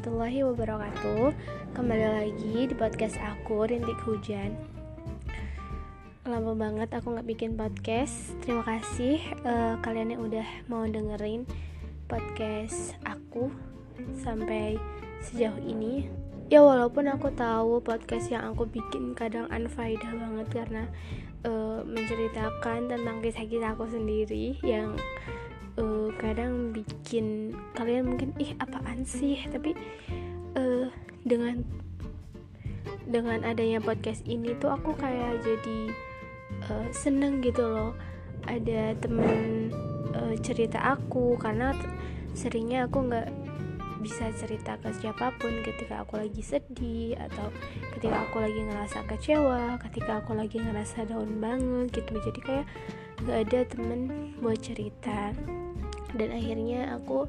warahmatullahi wabarakatuh. Kembali lagi di podcast aku, Rintik Hujan. Lama banget aku gak bikin podcast. Terima kasih uh, kalian yang udah mau dengerin podcast aku Sampai sejauh ini. Ya walaupun aku tahu podcast yang aku bikin kadang unfaedah banget Karena uh, menceritakan tentang kisah-kisah aku sendiri Yang uh, kadang bikin kalian mungkin ih apaan sih? Tapi uh, dengan dengan adanya podcast ini tuh aku kayak jadi uh, seneng gitu loh. Ada temen uh, cerita aku karena seringnya aku nggak bisa cerita ke siapa pun ketika aku lagi sedih atau ketika aku lagi ngerasa kecewa ketika aku lagi ngerasa down banget gitu. Jadi kayak nggak ada temen buat cerita dan akhirnya aku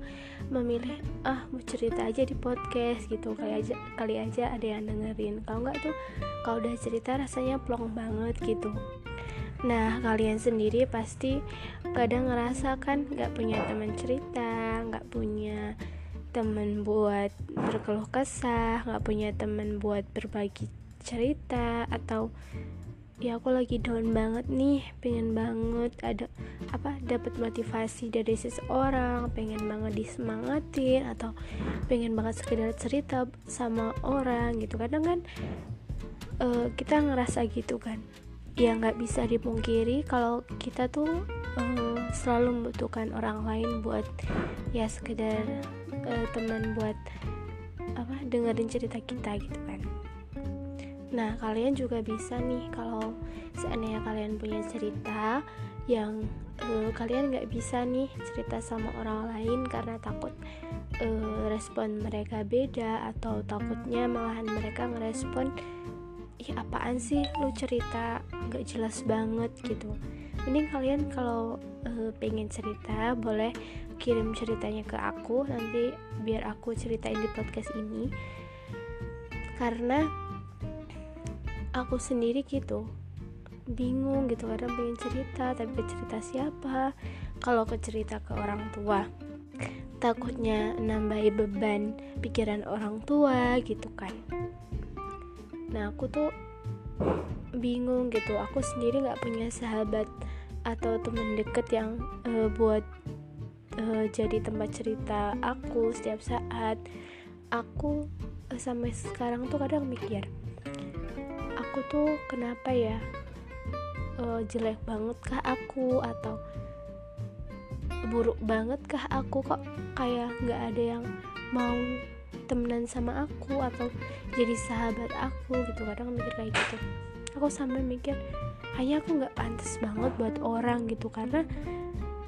memilih ah mau cerita aja di podcast gitu. Kali aja kali aja ada yang dengerin. Kalau nggak tuh kalau udah cerita rasanya plong banget gitu. Nah kalian sendiri pasti kadang ngerasa kan nggak punya teman cerita nggak punya teman buat berkeluh kesah nggak punya teman buat berbagi cerita atau ya aku lagi down banget nih pengen banget ada apa dapat motivasi dari seseorang pengen banget disemangatin atau pengen banget sekedar cerita sama orang gitu. Kadang kan uh, kita ngerasa gitu kan. Ya nggak bisa dipungkiri kalau kita tuh uh, selalu membutuhkan orang lain buat ya sekedar uh, teman buat apa dengerin cerita kita gitu kan Nah, kalian juga bisa nih kalau seandainya kalian punya cerita yang uh, kalian nggak bisa nih cerita sama orang lain karena takut uh, respon mereka beda atau takutnya malahan mereka ngerespon ih apaan sih? Lu cerita nggak jelas banget gitu. Mending kalian kalau uh, pengen cerita boleh kirim ceritanya ke aku nanti biar aku ceritain di podcast ini. Karena aku sendiri gitu bingung gitu kadang pengen cerita tapi cerita siapa? Kalau ke cerita ke orang tua takutnya nambahi beban pikiran orang tua gitu kan. Nah aku tuh bingung gitu aku sendiri nggak punya sahabat atau teman deket yang uh, buat uh, jadi tempat cerita aku setiap saat. Aku uh, sampai sekarang tuh kadang mikir aku tuh kenapa ya uh, jelek banget kah aku? Atau buruk banget kah aku? Kok kayak nggak ada yang mau temenan sama aku atau jadi sahabat aku gitu? Kadang mikir kayak gitu. Aku sampai mikir hanya aku nggak pantas banget buat orang gitu. Karena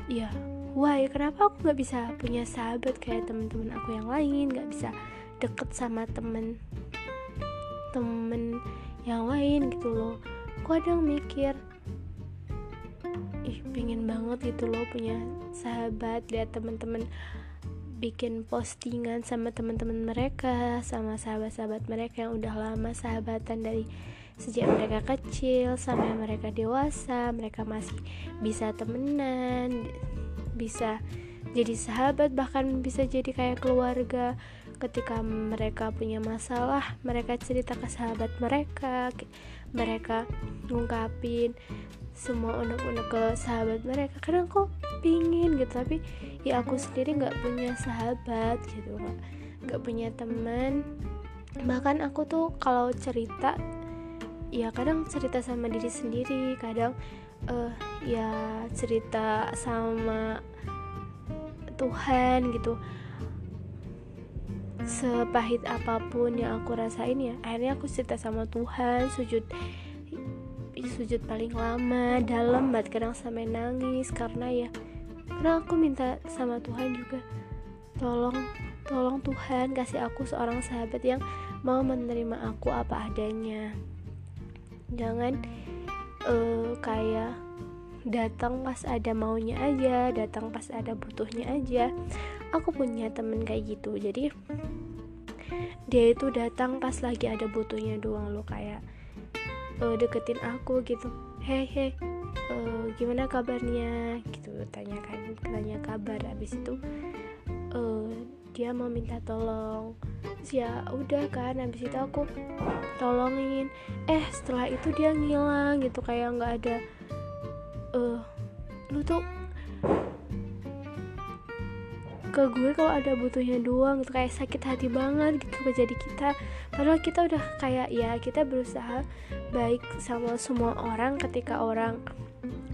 ya why? Kenapa aku nggak bisa punya sahabat kayak temen-temen aku yang lain? Nggak bisa deket sama temen temen yang lain gitu loh. Kadang mikir ih pengen banget gitu loh punya sahabat lihat temen-temen bikin postingan sama teman-teman mereka sama sahabat-sahabat mereka yang udah lama sahabatan dari sejak mereka kecil sampai mereka dewasa mereka masih bisa temenan bisa jadi sahabat bahkan bisa jadi kayak keluarga ketika mereka punya masalah mereka cerita ke sahabat mereka mereka ngungkapin semua unek-unek ke sahabat mereka. Kadang kok pingin gitu tapi ya aku sendiri nggak punya sahabat gitu nggak nggak punya teman. Bahkan aku tuh kalau cerita ya kadang cerita sama diri sendiri kadang uh, ya cerita sama Tuhan gitu sepahit apa pun yang aku rasain ya akhirnya aku cerita sama Tuhan sujud sujud paling lama dalam banget kadang sampai nangis karena ya karena aku minta sama Tuhan juga tolong tolong Tuhan kasih aku seorang sahabat yang mau menerima aku apa adanya. Jangan uh, kayak datang pas ada maunya aja datang pas ada butuhnya aja aku punya temen kayak gitu. Jadi dia itu datang pas lagi ada butuhnya doang lo kayak uh, deketin aku gitu. Hei uh, gimana kabarnya? Gitu tanya kan tanya kabar. Abis itu uh, dia mau minta tolong. Ya udah kan habis itu aku tolongin. Eh setelah itu dia ngilang gitu kayak nggak ada eh uh, lu tuh ke gue kalau ada butuhnya doang gitu. Kayak sakit hati banget gitu jadi kita. Padahal kita udah kayak ya kita berusaha baik sama semua orang. Ketika orang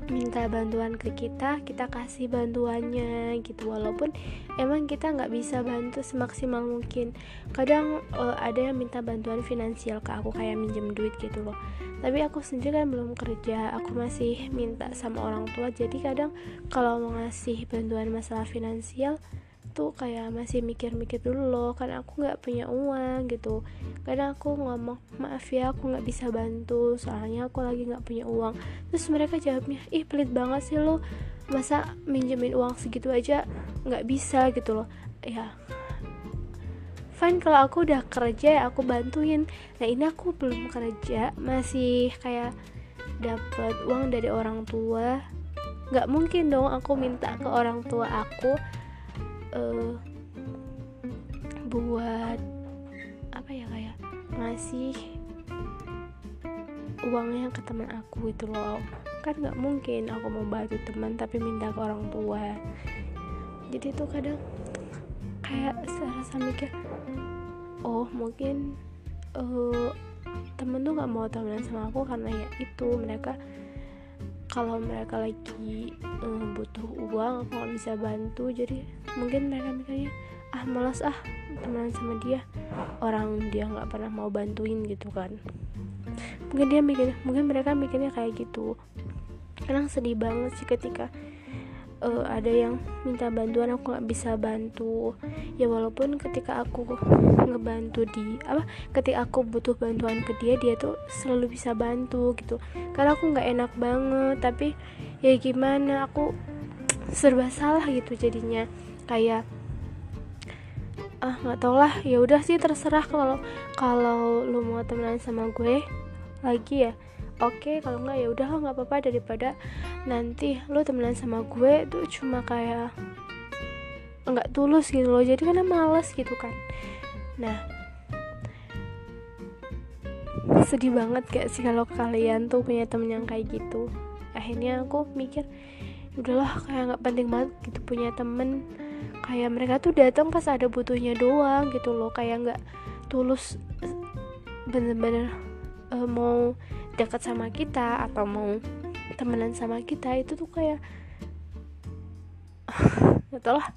minta bantuan ke kita kita kasih bantuannya gitu. Walaupun emang kita nggak bisa bantu semaksimal mungkin. Kadang uh, ada yang minta bantuan finansial ke aku kayak minjem duit gitu loh. Tapi aku sendiri kan belum kerja. Aku masih minta sama orang tua. Jadi kadang kalau mau ngasih bantuan masalah finansial tuh kayak masih mikir-mikir dulu loh karena aku nggak punya uang gitu. Kadang aku ngomong maaf ya aku nggak bisa bantu soalnya aku lagi nggak punya uang. Terus mereka jawabnya ih pelit banget sih lo masa minjemin uang segitu aja nggak bisa gitu loh. Ya. Fine kalau aku udah kerja ya aku bantuin. Nah ini aku belum kerja masih kayak dapat uang dari orang tua. Nggak mungkin dong aku minta ke orang tua aku uh, buat apa ya kayak ngasih uangnya ke teman aku itu loh. Kan nggak mungkin aku mau bantu teman tapi minta ke orang tua. Jadi tuh kadang kayak serasa mikir oh mungkin uh, temen tuh nggak mau temenan sama aku karena ya itu mereka kalau mereka lagi um, butuh uang aku nggak bisa bantu? Jadi mungkin mereka mikirnya ah malas ah temenan sama dia. Orang dia nggak pernah mau bantuin gitu kan. Mungkin dia mikir mungkin mereka mikirnya kayak gitu. Kadang sedih banget sih ketika uh, ada yang minta bantuan aku nggak bisa bantu. Ya walaupun ketika aku ngebantu di apa ketika aku butuh bantuan ke dia dia tuh selalu bisa bantu gitu. Karena aku nggak enak banget tapi ya gimana aku serba salah gitu jadinya. Kayak ah nggak tau lah ya udah sih terserah kalau kalau lu mau temenan sama gue lagi ya oke okay, kalau nggak ya udah nggak apa-apa daripada nanti lo temenan sama gue tuh cuma kayak nggak tulus gitu loh. Jadi karena males gitu kan. Nah sedih banget gak sih kalau kalian tuh punya temen yang kayak gitu? Akhirnya aku mikir udahlah kayak nggak penting banget gitu punya temen. Kayak mereka tuh datang pas ada butuhnya doang gitu loh. Kayak nggak tulus bener-bener uh, mau dekat sama kita atau mau temenan sama kita itu tuh kayak gak tau lah.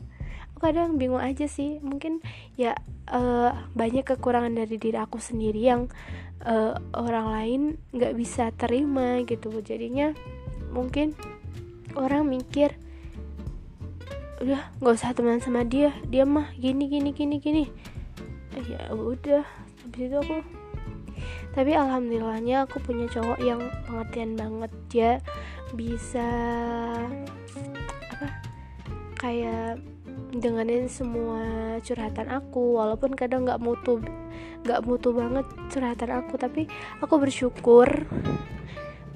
Aku kadang bingung aja sih. Mungkin ya uh, banyak kekurangan dari diri aku sendiri yang uh, orang lain nggak bisa terima gitu. Jadinya mungkin orang mikir udah nggak usah temenan sama dia. Dia mah gini gini gini gini. Ya udah habis itu aku tapi alhamdulillahnya aku punya cowok yang pengertian banget. Dia bisa apa kayak dengerin semua curhatan aku walaupun kadang nggak mutu nggak mutu banget curhatan aku. Tapi aku bersyukur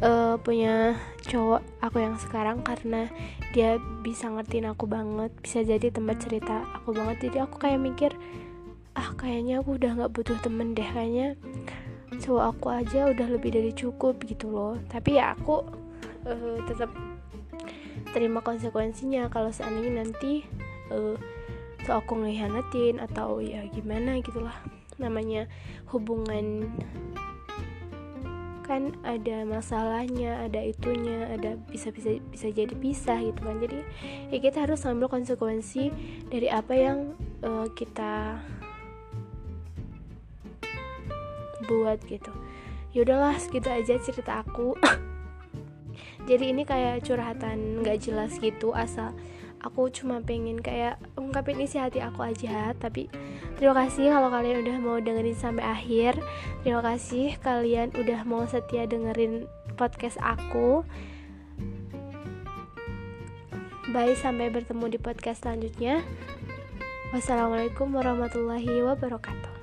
uh, punya cowok aku yang sekarang karena dia bisa ngertiin aku banget bisa jadi tempat cerita aku banget. Jadi aku kayak mikir ah kayaknya aku udah nggak butuh temen deh kayaknya cowok aku aja udah lebih dari cukup gitu loh. Tapi ya aku uh, tetap terima konsekuensinya kalau seandainya nanti uh, so aku ngehianatin atau ya gimana gitulah namanya hubungan kan ada masalahnya ada itunya ada bisa bisa bisa jadi pisah gitu kan. Jadi ya kita harus ambil konsekuensi dari apa yang uh, kita buat gitu. Ya udahlah segitu aja cerita aku. Jadi ini kayak curhatan nggak jelas gitu asal aku cuma pengen kayak ungkapin isi hati aku aja. Tapi terima kasih kalau kalian udah mau dengerin sampai akhir. Terima kasih kalian udah mau setia dengerin podcast aku. Bye sampai bertemu di podcast selanjutnya. Wassalamualaikum warahmatullahi wabarakatuh